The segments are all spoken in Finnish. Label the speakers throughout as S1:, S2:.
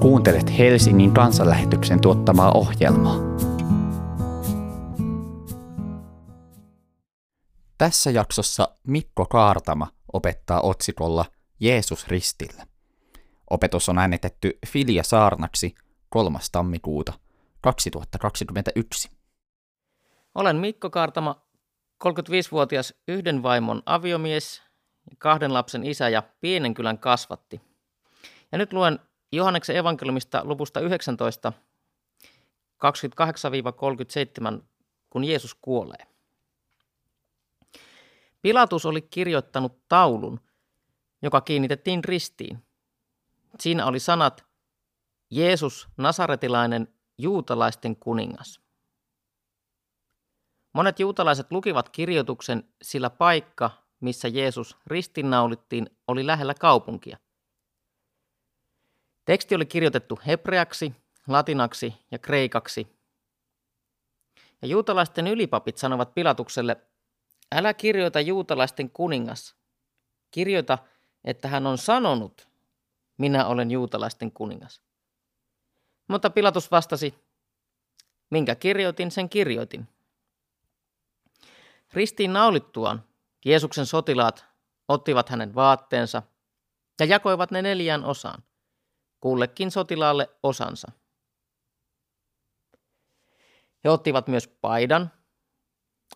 S1: Kuuntelet Helsingin kansanlähetyksen tuottamaa ohjelmaa. Tässä jaksossa Mikko Kaartama opettaa otsikolla Jeesus ristillä. Opetus on äänetetty Filia Saarnaksi 3. tammikuuta 2021.
S2: Olen Mikko Kaartama, 35-vuotias yhden vaimon aviomies, kahden lapsen isä ja pienen kylän kasvatti. Ja nyt luen Johanneksen evankeliumista luvusta 19, 28-37, kun Jeesus kuolee. Pilatus oli kirjoittanut taulun, joka kiinnitettiin ristiin. Siinä oli sanat Jeesus, nasaretilainen, juutalaisten kuningas. Monet juutalaiset lukivat kirjoituksen, sillä paikka, missä Jeesus ristinnaulittiin, oli lähellä kaupunkia. Teksti oli kirjoitettu hebreaksi, latinaksi ja kreikaksi. Ja juutalaisten ylipapit sanovat Pilatukselle, älä kirjoita juutalaisten kuningas. Kirjoita, että hän on sanonut, minä olen juutalaisten kuningas. Mutta Pilatus vastasi, minkä kirjoitin, sen kirjoitin. Ristiin naulittuaan Jeesuksen sotilaat ottivat hänen vaatteensa ja jakoivat ne neljään osaan, kullekin sotilaalle osansa. He ottivat myös paidan,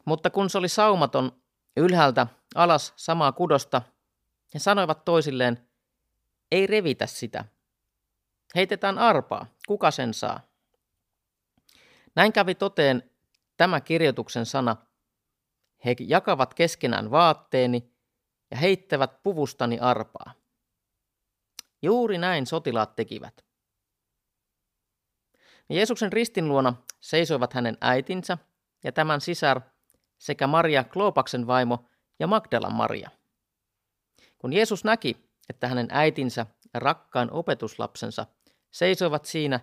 S2: mutta kun se oli saumaton ylhäältä alas samaa kudosta, he sanoivat toisilleen, ei revitä sitä. Heitetään arpaa, kuka sen saa. Näin kävi toteen tämä kirjoituksen sana – he jakavat keskenään vaatteeni ja heittävät puvustani arpaa. Juuri näin sotilaat tekivät. Jeesuksen ristin luona seisoivat hänen äitinsä ja tämän sisar sekä Maria Kloopaksen vaimo ja Magdalan Maria. Kun Jeesus näki, että hänen äitinsä ja rakkaan opetuslapsensa seisoivat siinä,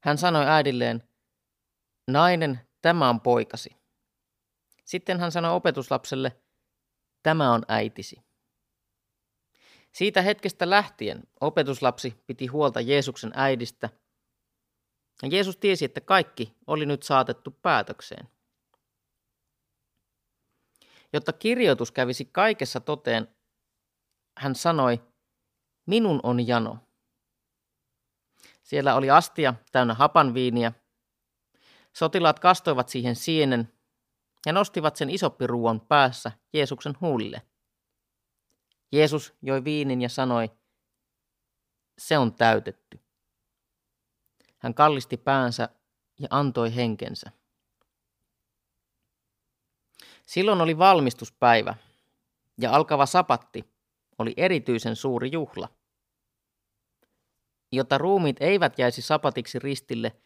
S2: hän sanoi äidilleen, nainen, tämä on poikasi. Sitten hän sanoi opetuslapselle, tämä on äitisi. Siitä hetkestä lähtien opetuslapsi piti huolta Jeesuksen äidistä. Ja Jeesus tiesi, että kaikki oli nyt saatettu päätökseen. Jotta kirjoitus kävisi kaikessa toteen, hän sanoi, minun on jano. Siellä oli astia täynnä hapanviiniä. Sotilaat kastoivat siihen sienen ja nostivat sen isoppiruuan päässä Jeesuksen huulille. Jeesus joi viinin ja sanoi, se on täytetty. Hän kallisti päänsä ja antoi henkensä. Silloin oli valmistuspäivä ja alkava sapatti oli erityisen suuri juhla. Jotta ruumiit eivät jäisi sapatiksi ristille,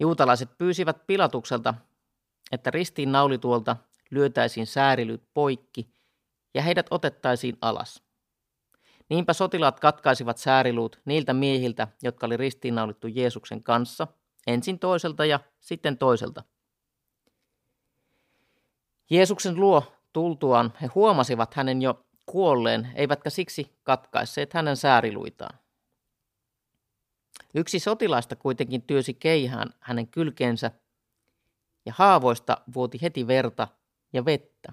S2: juutalaiset pyysivät Pilatukselta että ristiin naulituolta lyötäisiin säärilyt poikki ja heidät otettaisiin alas. Niinpä sotilaat katkaisivat sääriluut niiltä miehiltä, jotka oli ristiinnaulittu Jeesuksen kanssa, ensin toiselta ja sitten toiselta. Jeesuksen luo tultuaan he huomasivat hänen jo kuolleen, eivätkä siksi katkaisseet hänen sääriluitaan. Yksi sotilaista kuitenkin työsi keihään hänen kylkeensä ja haavoista vuoti heti verta ja vettä.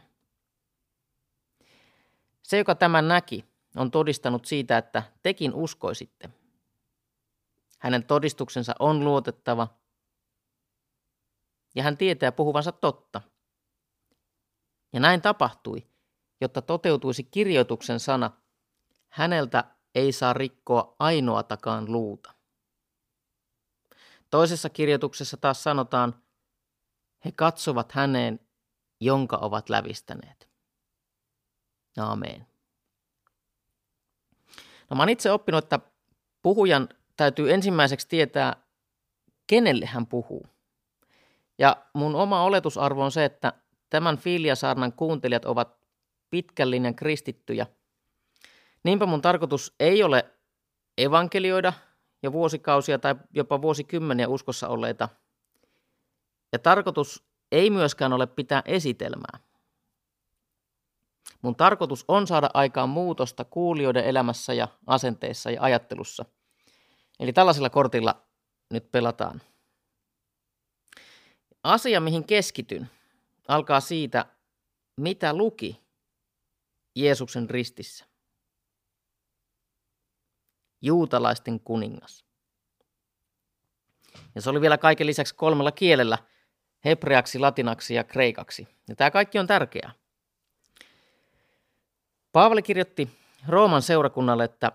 S2: Se, joka tämän näki, on todistanut siitä, että tekin uskoisitte. Hänen todistuksensa on luotettava ja hän tietää puhuvansa totta. Ja näin tapahtui, jotta toteutuisi kirjoituksen sana, häneltä ei saa rikkoa ainoatakaan luuta. Toisessa kirjoituksessa taas sanotaan, he katsovat häneen, jonka ovat lävistäneet. Aamen. No mä oon itse oppinut, että puhujan täytyy ensimmäiseksi tietää, kenelle hän puhuu. Ja mun oma oletusarvo on se, että tämän Filiasaarnan kuuntelijat ovat pitkän linjan kristittyjä. Niinpä mun tarkoitus ei ole evankelioida jo vuosikausia tai jopa vuosikymmeniä uskossa olleita – ja tarkoitus ei myöskään ole pitää esitelmää. Mun tarkoitus on saada aikaan muutosta kuulijoiden elämässä ja asenteissa ja ajattelussa. Eli tällaisella kortilla nyt pelataan. Asia, mihin keskityn, alkaa siitä, mitä luki Jeesuksen ristissä. Juutalaisten kuningas. Ja se oli vielä kaiken lisäksi kolmella kielellä, hebreaksi, latinaksi ja kreikaksi. Ja tämä kaikki on tärkeää. Paavali kirjoitti Rooman seurakunnalle, että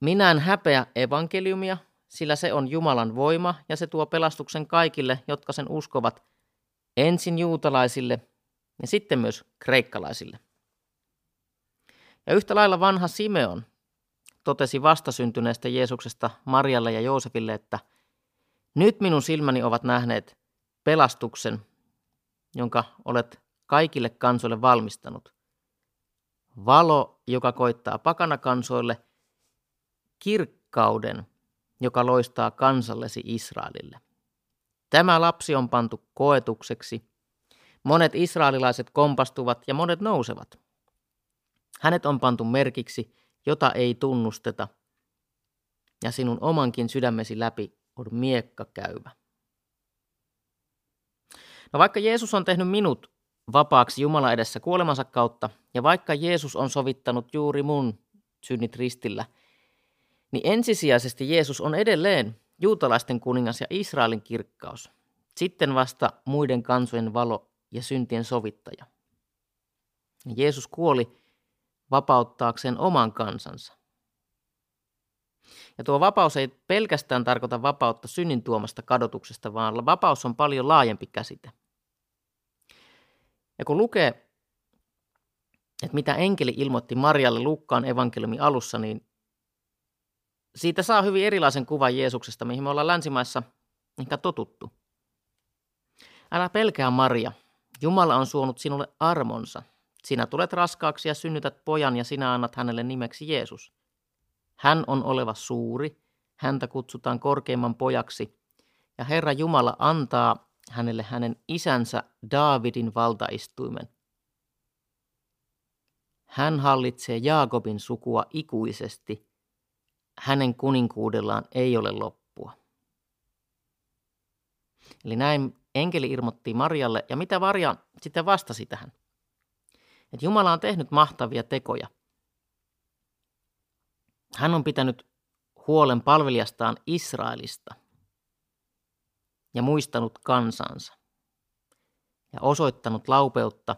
S2: minä en häpeä evankeliumia, sillä se on Jumalan voima ja se tuo pelastuksen kaikille, jotka sen uskovat, ensin juutalaisille ja sitten myös kreikkalaisille. Ja yhtä lailla vanha Simeon totesi vastasyntyneestä Jeesuksesta Marjalle ja Joosefille, että nyt minun silmäni ovat nähneet pelastuksen, jonka olet kaikille kansoille valmistanut. Valo, joka koittaa pakanakansoille, kirkkauden, joka loistaa kansallesi Israelille. Tämä lapsi on pantu koetukseksi. Monet israelilaiset kompastuvat ja monet nousevat. Hänet on pantu merkiksi, jota ei tunnusteta, ja sinun omankin sydämesi läpi on miekka käyvä. No vaikka Jeesus on tehnyt minut vapaaksi Jumala edessä kuolemansa kautta, ja vaikka Jeesus on sovittanut juuri mun synnit ristillä, niin ensisijaisesti Jeesus on edelleen juutalaisten kuningas ja Israelin kirkkaus, sitten vasta muiden kansojen valo ja syntien sovittaja. Jeesus kuoli vapauttaakseen oman kansansa. Ja tuo vapaus ei pelkästään tarkoita vapautta synnin tuomasta kadotuksesta, vaan vapaus on paljon laajempi käsite. Ja kun lukee, että mitä enkeli ilmoitti Marjalle Lukkaan evankeliumin alussa, niin siitä saa hyvin erilaisen kuvan Jeesuksesta, mihin me ollaan länsimaissa ehkä totuttu. Älä pelkää Maria, Jumala on suonut sinulle armonsa. Sinä tulet raskaaksi ja synnytät pojan ja sinä annat hänelle nimeksi Jeesus. Hän on oleva suuri, häntä kutsutaan korkeimman pojaksi, ja Herra Jumala antaa hänelle hänen isänsä Daavidin valtaistuimen. Hän hallitsee Jaakobin sukua ikuisesti, hänen kuninkuudellaan ei ole loppua. Eli näin enkeli ilmoitti Marjalle, ja mitä Marja sitten vastasi tähän? Että Jumala on tehnyt mahtavia tekoja. Hän on pitänyt huolen palvelijastaan Israelista ja muistanut kansansa ja osoittanut laupeutta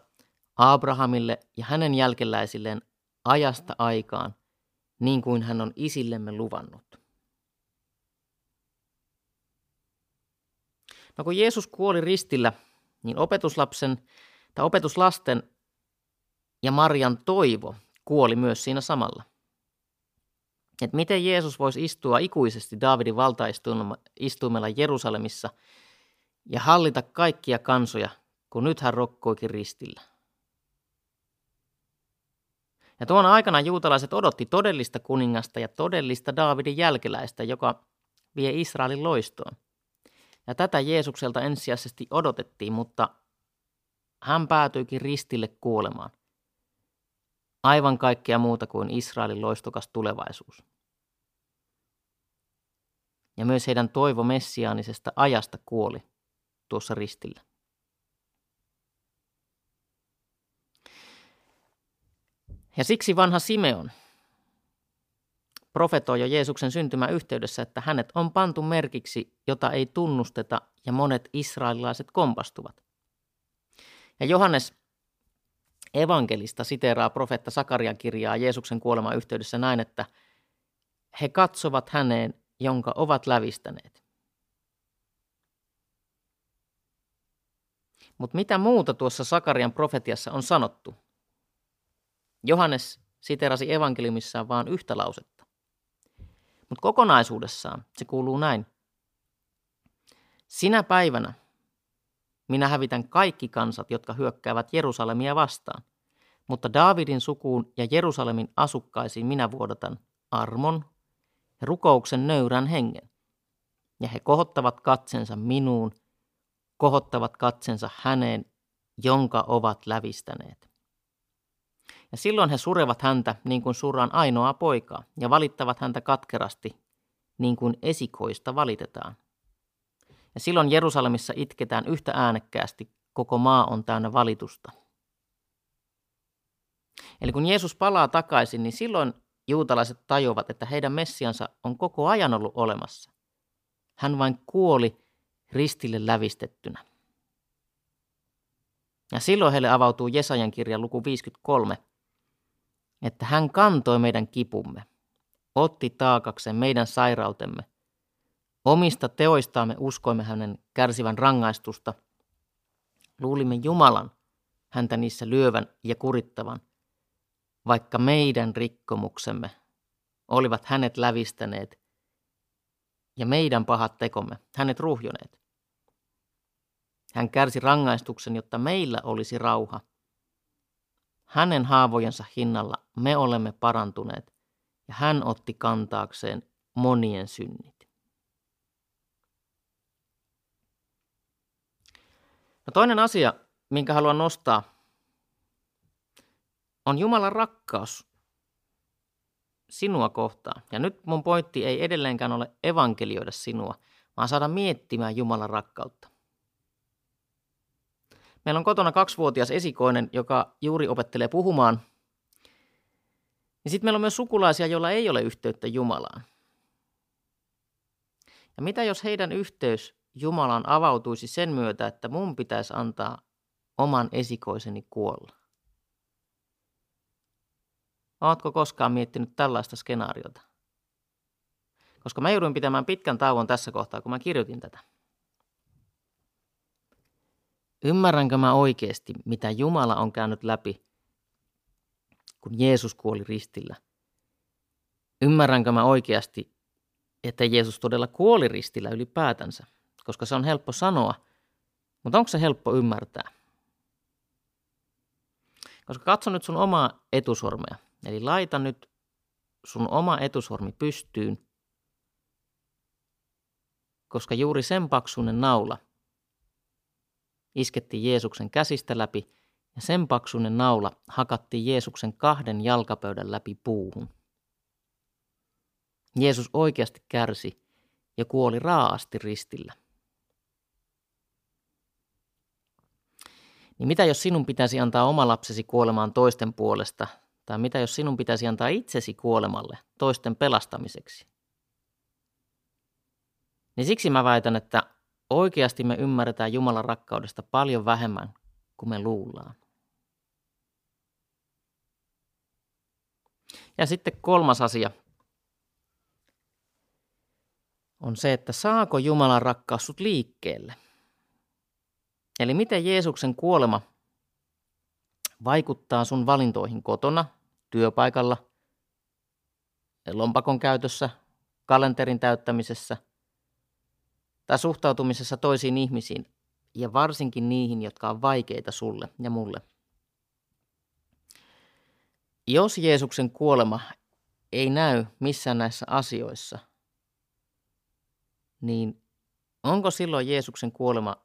S2: Abrahamille ja hänen jälkeläisilleen ajasta aikaan, niin kuin hän on isillemme luvannut. No kun Jeesus kuoli ristillä, niin opetuslapsen tai opetuslasten ja Marian toivo kuoli myös siinä samalla. Että miten Jeesus voisi istua ikuisesti Daavidin valtaistuimella Jerusalemissa ja hallita kaikkia kansoja, kun nyt hän rokkoikin ristillä. Ja tuona aikana juutalaiset odotti todellista kuningasta ja todellista Daavidin jälkeläistä, joka vie Israelin loistoon. Ja tätä Jeesukselta ensisijaisesti odotettiin, mutta hän päätyikin ristille kuolemaan. Aivan kaikkea muuta kuin Israelin loistokas tulevaisuus. Ja myös heidän toivo messiaanisesta ajasta kuoli tuossa ristillä. Ja siksi vanha Simeon profetoi jo Jeesuksen syntymä yhteydessä, että hänet on pantu merkiksi, jota ei tunnusteta ja monet israelilaiset kompastuvat. Ja Johannes evankelista siteeraa profetta Sakarian kirjaa Jeesuksen kuoleman yhteydessä näin, että he katsovat häneen, jonka ovat lävistäneet. Mutta mitä muuta tuossa Sakarian profetiassa on sanottu? Johannes siterasi evankeliumissaan vain yhtä lausetta. Mutta kokonaisuudessaan se kuuluu näin. Sinä päivänä minä hävitän kaikki kansat, jotka hyökkäävät Jerusalemia vastaan, mutta Daavidin sukuun ja Jerusalemin asukkaisiin minä vuodatan armon ja rukouksen nöyrän hengen. Ja he kohottavat katsensa minuun, kohottavat katsensa häneen, jonka ovat lävistäneet. Ja silloin he surevat häntä niin kuin surran ainoa poikaa ja valittavat häntä katkerasti, niin kuin esikoista valitetaan. Ja silloin Jerusalemissa itketään yhtä äänekkäästi, koko maa on täynnä valitusta. Eli kun Jeesus palaa takaisin, niin silloin juutalaiset tajuvat, että heidän messiansa on koko ajan ollut olemassa. Hän vain kuoli ristille lävistettynä. Ja silloin heille avautuu Jesajan kirja luku 53, että hän kantoi meidän kipumme, otti taakakseen meidän sairautemme. Omista teoistaamme uskoimme hänen kärsivän rangaistusta. Luulimme Jumalan häntä niissä lyövän ja kurittavan, vaikka meidän rikkomuksemme olivat hänet lävistäneet ja meidän pahat tekomme hänet ruhjoneet. Hän kärsi rangaistuksen, jotta meillä olisi rauha. Hänen haavojensa hinnalla me olemme parantuneet, ja hän otti kantaakseen monien synnit. No toinen asia, minkä haluan nostaa, on Jumalan rakkaus sinua kohtaan. Ja nyt mun pointti ei edelleenkään ole evankelioida sinua, vaan saada miettimään Jumalan rakkautta. Meillä on kotona kaksivuotias esikoinen, joka juuri opettelee puhumaan. Ja sitten meillä on myös sukulaisia, joilla ei ole yhteyttä Jumalaan. Ja mitä jos heidän yhteys Jumalaan avautuisi sen myötä, että mun pitäisi antaa oman esikoiseni kuolla? Oletko koskaan miettinyt tällaista skenaariota? Koska mä jouduin pitämään pitkän tauon tässä kohtaa, kun mä kirjoitin tätä. Ymmärränkö mä oikeasti, mitä Jumala on käynyt läpi, kun Jeesus kuoli ristillä? Ymmärränkö mä oikeasti, että Jeesus todella kuoli ristillä ylipäätänsä? Koska se on helppo sanoa, mutta onko se helppo ymmärtää? Koska katso nyt sun omaa etusormea. Eli laita nyt sun oma etusormi pystyyn, koska juuri sen paksunen naula – iskettiin Jeesuksen käsistä läpi ja sen paksunen naula hakattiin Jeesuksen kahden jalkapöydän läpi puuhun. Jeesus oikeasti kärsi ja kuoli raaasti ristillä. Niin mitä jos sinun pitäisi antaa oma lapsesi kuolemaan toisten puolesta, tai mitä jos sinun pitäisi antaa itsesi kuolemalle toisten pelastamiseksi? Niin siksi mä väitän, että Oikeasti me ymmärretään Jumalan rakkaudesta paljon vähemmän kuin me luullaan. Ja sitten kolmas asia on se, että saako Jumalan rakkaus sut liikkeelle. Eli miten Jeesuksen kuolema vaikuttaa sun valintoihin kotona, työpaikalla, lompakon käytössä, kalenterin täyttämisessä – tai suhtautumisessa toisiin ihmisiin ja varsinkin niihin, jotka on vaikeita sulle ja mulle. Jos Jeesuksen kuolema ei näy missään näissä asioissa, niin onko silloin Jeesuksen kuolema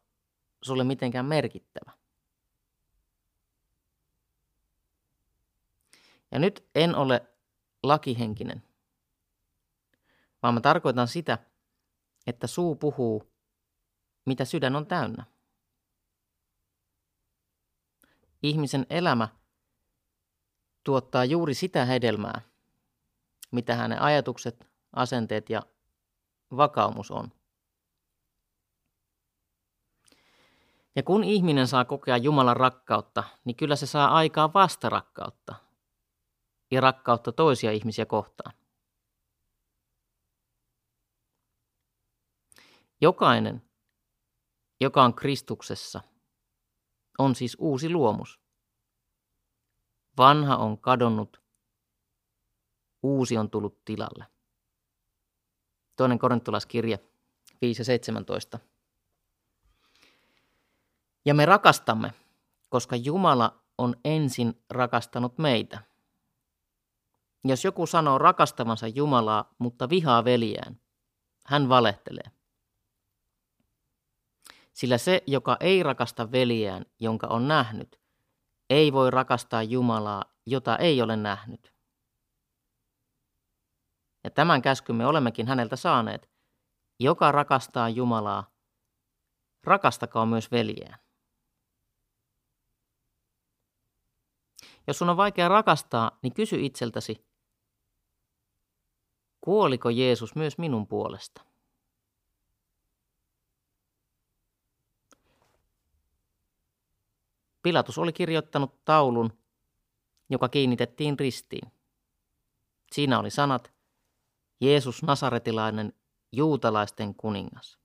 S2: sulle mitenkään merkittävä? Ja nyt en ole lakihenkinen, vaan mä tarkoitan sitä, että suu puhuu, mitä sydän on täynnä. Ihmisen elämä tuottaa juuri sitä hedelmää, mitä hänen ajatukset, asenteet ja vakaumus on. Ja kun ihminen saa kokea Jumalan rakkautta, niin kyllä se saa aikaa vastarakkautta ja rakkautta toisia ihmisiä kohtaan. Jokainen, joka on Kristuksessa, on siis uusi luomus. Vanha on kadonnut, uusi on tullut tilalle. Toinen korintolaiskirja 5 ja 17. Ja me rakastamme, koska Jumala on ensin rakastanut meitä. Jos joku sanoo rakastavansa Jumalaa, mutta vihaa veljään, hän valehtelee. Sillä se, joka ei rakasta veljään, jonka on nähnyt, ei voi rakastaa Jumalaa, jota ei ole nähnyt. Ja tämän käskyn me olemmekin häneltä saaneet. Joka rakastaa Jumalaa, rakastakaa myös veljeään. Jos sun on vaikea rakastaa, niin kysy itseltäsi, kuoliko Jeesus myös minun puolesta? Pilatus oli kirjoittanut taulun, joka kiinnitettiin ristiin. Siinä oli sanat, Jeesus Nasaretilainen, juutalaisten kuningas.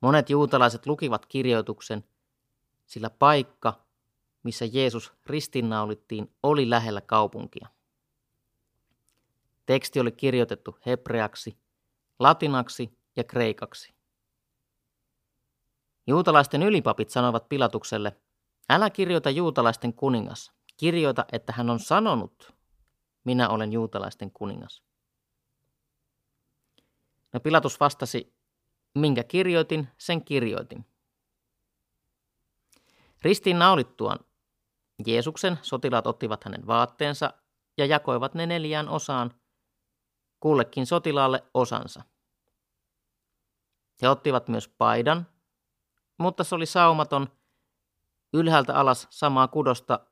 S2: Monet juutalaiset lukivat kirjoituksen, sillä paikka, missä Jeesus ristinnaulittiin, oli lähellä kaupunkia. Teksti oli kirjoitettu hebreaksi, latinaksi ja kreikaksi. Juutalaisten ylipapit sanoivat Pilatukselle, älä kirjoita juutalaisten kuningas, kirjoita, että hän on sanonut, minä olen juutalaisten kuningas. No Pilatus vastasi, minkä kirjoitin, sen kirjoitin. Ristiin naulittuaan Jeesuksen sotilaat ottivat hänen vaatteensa ja jakoivat ne neljään osaan, kullekin sotilaalle osansa. He ottivat myös paidan, mutta se oli saumaton, ylhäältä alas samaa kudosta,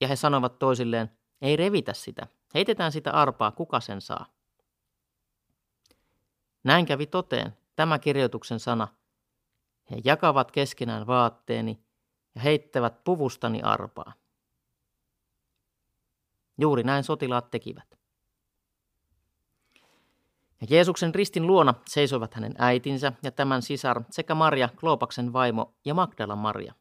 S2: ja he sanoivat toisilleen, ei revitä sitä, heitetään sitä arpaa, kuka sen saa. Näin kävi toteen tämä kirjoituksen sana. He jakavat keskenään vaatteeni ja heittävät puvustani arpaa. Juuri näin sotilaat tekivät. Ja Jeesuksen ristin luona seisoivat hänen äitinsä ja tämän sisar sekä Maria, Kloopaksen vaimo ja Magdala Maria.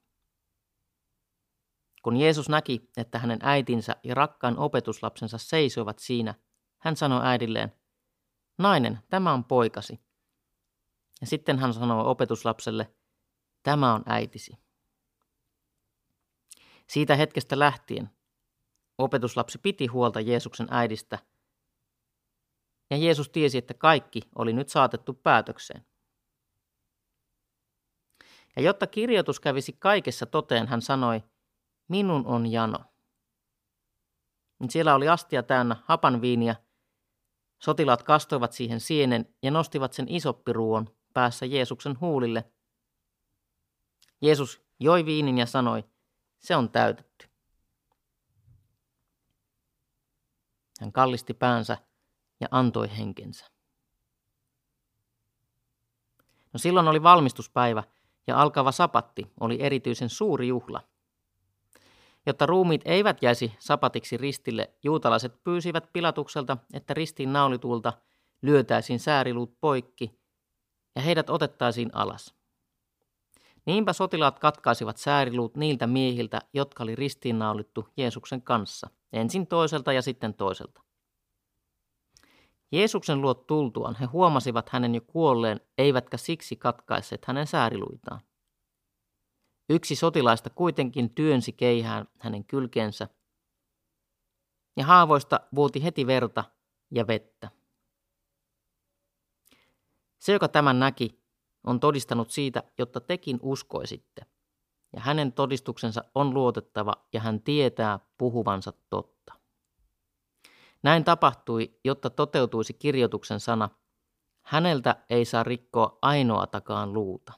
S2: Kun Jeesus näki, että hänen äitinsä ja rakkaan opetuslapsensa seisoivat siinä, hän sanoi äidilleen, nainen, tämä on poikasi. Ja sitten hän sanoi opetuslapselle, tämä on äitisi. Siitä hetkestä lähtien opetuslapsi piti huolta Jeesuksen äidistä, ja Jeesus tiesi, että kaikki oli nyt saatettu päätökseen. Ja jotta kirjoitus kävisi kaikessa toteen, hän sanoi, minun on jano. Siellä oli astia täynnä hapanviiniä. Sotilaat kastoivat siihen sienen ja nostivat sen isoppiruon päässä Jeesuksen huulille. Jeesus joi viinin ja sanoi, se on täytetty. Hän kallisti päänsä ja antoi henkensä. No silloin oli valmistuspäivä ja alkava sapatti oli erityisen suuri juhla. Jotta ruumiit eivät jäisi sapatiksi ristille, juutalaiset pyysivät pilatukselta, että ristiin naulitulta lyötäisiin sääriluut poikki ja heidät otettaisiin alas. Niinpä sotilaat katkaisivat sääriluut niiltä miehiltä, jotka oli ristiinnaulittu Jeesuksen kanssa, ensin toiselta ja sitten toiselta. Jeesuksen luot tultuaan he huomasivat hänen jo kuolleen, eivätkä siksi katkaisseet hänen sääriluitaan. Yksi sotilaista kuitenkin työnsi keihään hänen kylkeensä, ja haavoista vuoti heti verta ja vettä. Se, joka tämän näki, on todistanut siitä, jotta tekin uskoisitte. Ja hänen todistuksensa on luotettava ja hän tietää puhuvansa totta. Näin tapahtui, jotta toteutuisi kirjoituksen sana, häneltä ei saa rikkoa ainoatakaan luuta.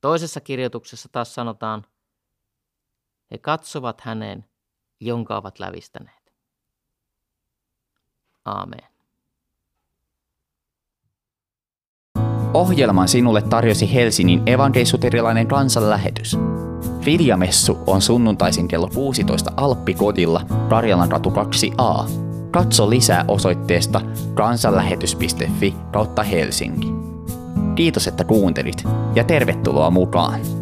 S2: Toisessa kirjoituksessa taas sanotaan, he katsovat häneen, jonka ovat lävistäneet. Aamen.
S1: Ohjelman sinulle tarjosi Helsingin evankeisuterilainen kansanlähetys. Viljamessu on sunnuntaisin kello 16 Alppikodilla, Karjalan ratu 2a. Katso lisää osoitteesta kansanlähetys.fi kautta Helsinki. Kiitos, että kuuntelit ja tervetuloa mukaan!